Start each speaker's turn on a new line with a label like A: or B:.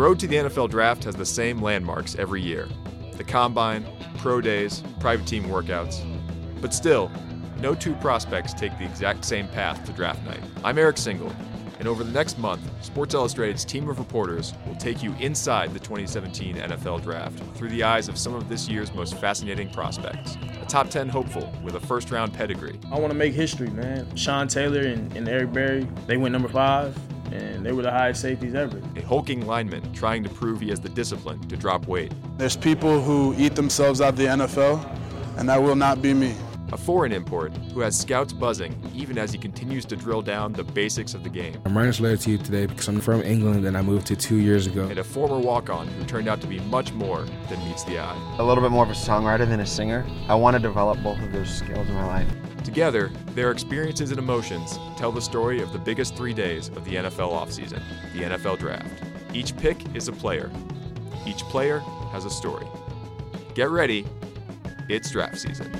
A: road to the NFL draft has the same landmarks every year the combine, pro days, private team workouts. But still, no two prospects take the exact same path to draft night. I'm Eric Single, and over the next month, Sports Illustrated's team of reporters will take you inside the 2017 NFL Draft through the eyes of some of this year's most fascinating prospects. A top 10 hopeful with a first round pedigree.
B: I want to make history, man. Sean Taylor and, and Eric Berry, they went number five, and they were the highest safeties ever.
A: A hulking lineman trying to prove he has the discipline to drop weight.
C: There's people who eat themselves out of the NFL, and that will not be me
A: a foreign import who has scouts buzzing even as he continues to drill down the basics of the game.
D: I'm writing this letter to you today because I'm from England and I moved here two years ago.
A: And a former walk-on who turned out to be much more than meets the eye.
E: A little bit more of a songwriter than a singer. I want to develop both of those skills in my life.
A: Together, their experiences and emotions tell the story of the biggest three days of the NFL offseason, the NFL Draft. Each pick is a player. Each player has a story. Get ready, it's draft season.